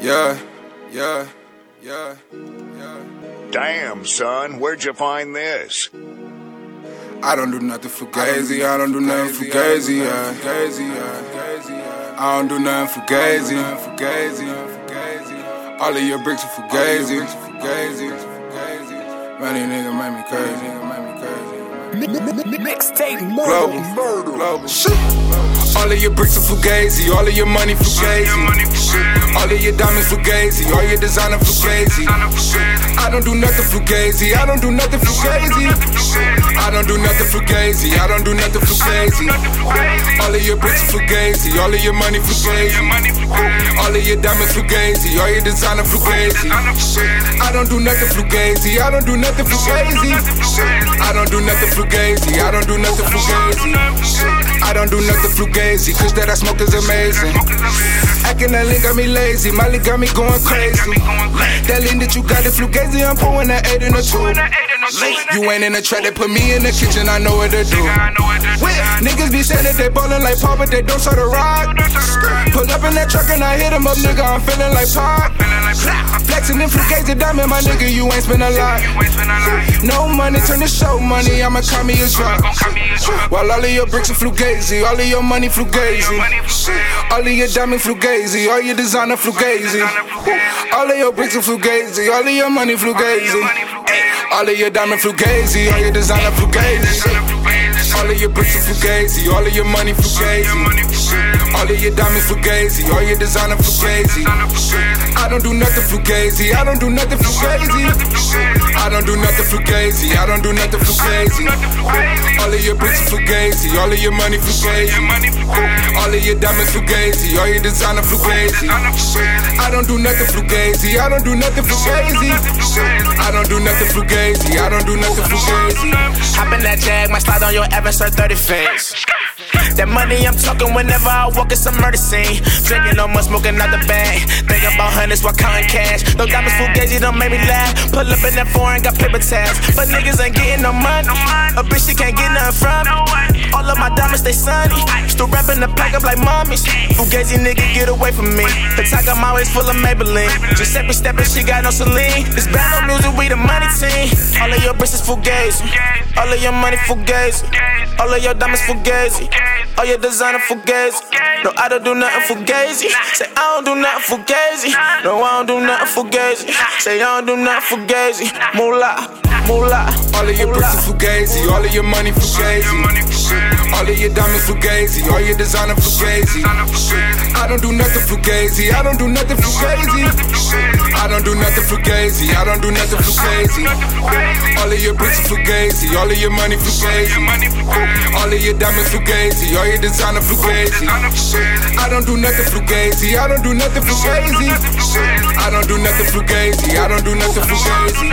Yeah, yeah, yeah, yeah. Damn, son, where'd you find this? I don't do nothing fugazi. I don't do nothing fugazi. Yeah. Fugazi, yeah. I don't do nothing fugazi. Fugazi, fugazi. All of your bricks are fugazi. Fugazi, fugazi. Man, these niggas make me crazy. Niggas make me crazy. Mixtape Global, murder, global. All of your bricks are fugazi. All of your money fugazi. All of your diamonds fugazi. All your designer fugazi. I don't do nothing fugazi. I don't do nothing fugazi. I don't do nothing fugazi. I don't do nothing fugazi. All of your bricks are fugazi. All of your money fugazi. All of your diamonds fugazi. All your designer fugazi. I don't do nothing fugazi. I don't do nothing fugazi. I don't do nothing fugazi. I don't do nothing fugazi. I don't do nothing fugazi. Cause that I smoke is amazing. Acting that lean got me lazy. Molly got me going crazy. That lean that you got it fugazi. I'm pouring that eight in a two. You ain't in the trap, they put me in the kitchen, I know what to do. Niggas be saying that they ballin' like Paul, but they don't start to rock. Pull up in that truck and I hit hit 'em up, nigga, I'm feeling like Pop. Flexin' in Fugazi diamond, my nigga, you ain't spend a lot. No money, turn to show money, I'ma call me a drop. While all of your bricks are Fugazi, all of your money Fugazi. All of your diamond Fugazi, all your designer Fugazi. All of your bricks are Fugazi, all of your money Fugazi. All of your diamond Fugazi, all your designer Fugazi. All of your are Fugazi, all of your money Fugazi. All of your diamonds Fugazi, all your designer Fugazi. I don't do nothing Fugazi, I don't do nothing Fugazi. I don't do nothing Fugazi, I don't do nothing Fugazi. All of your are Fugazi, all of your money Fugazi. All of your diamonds Fugazi, all your designer Fugazi. I don't do nothing Fugazi, I don't do nothing Fugazi. I don't do nothing Fugazi, I don't do nothing Fugazi. Hop in that jag, might slide on your Evans or 30 face. That money I'm talking whenever I walk, it's a murder scene. Drinking no more, smoking out the bag. Thinking about hundreds while counting cash. Those diamonds fugazi don't make me laugh. Pull up in that foreign, got paper tabs. But niggas ain't getting no money. A bitch, she can't get nothing from me. All of my diamonds, they sunny. Still rapping the pack up like mommies. Fugazi nigga, get away from me. The tag I'm always full of Maybelline. Just step stepping, she got no Celine. This battle music, we the money team. All of your is fugazi. All of your money fugazi. All of your diamonds fugazi ass all your designer for fugazi. No, I don't do nothing for fugazi. Say I don't do nothing for fugazi. No, I don't do nothing for fugazi. Say I don't do nothing for fugazi. Mula, Mula. All of your bricks are Fugazi, all of your money Fugazi. All of your diamonds Fugazi, all your designer Fugazi. I don't do nothing Fugazi, I don't do nothing Fugazi. I don't do nothing Fugazi, I don't do nothing Fugazi. All of your bricks are Fugazi, all of your money Fugazi. All of your diamonds Fugazi, all your designer Fugazi. I don't do nothing Fugazi, I don't do nothing Fugazi. I don't do nothing Fugazi, I don't do nothing Fugazi.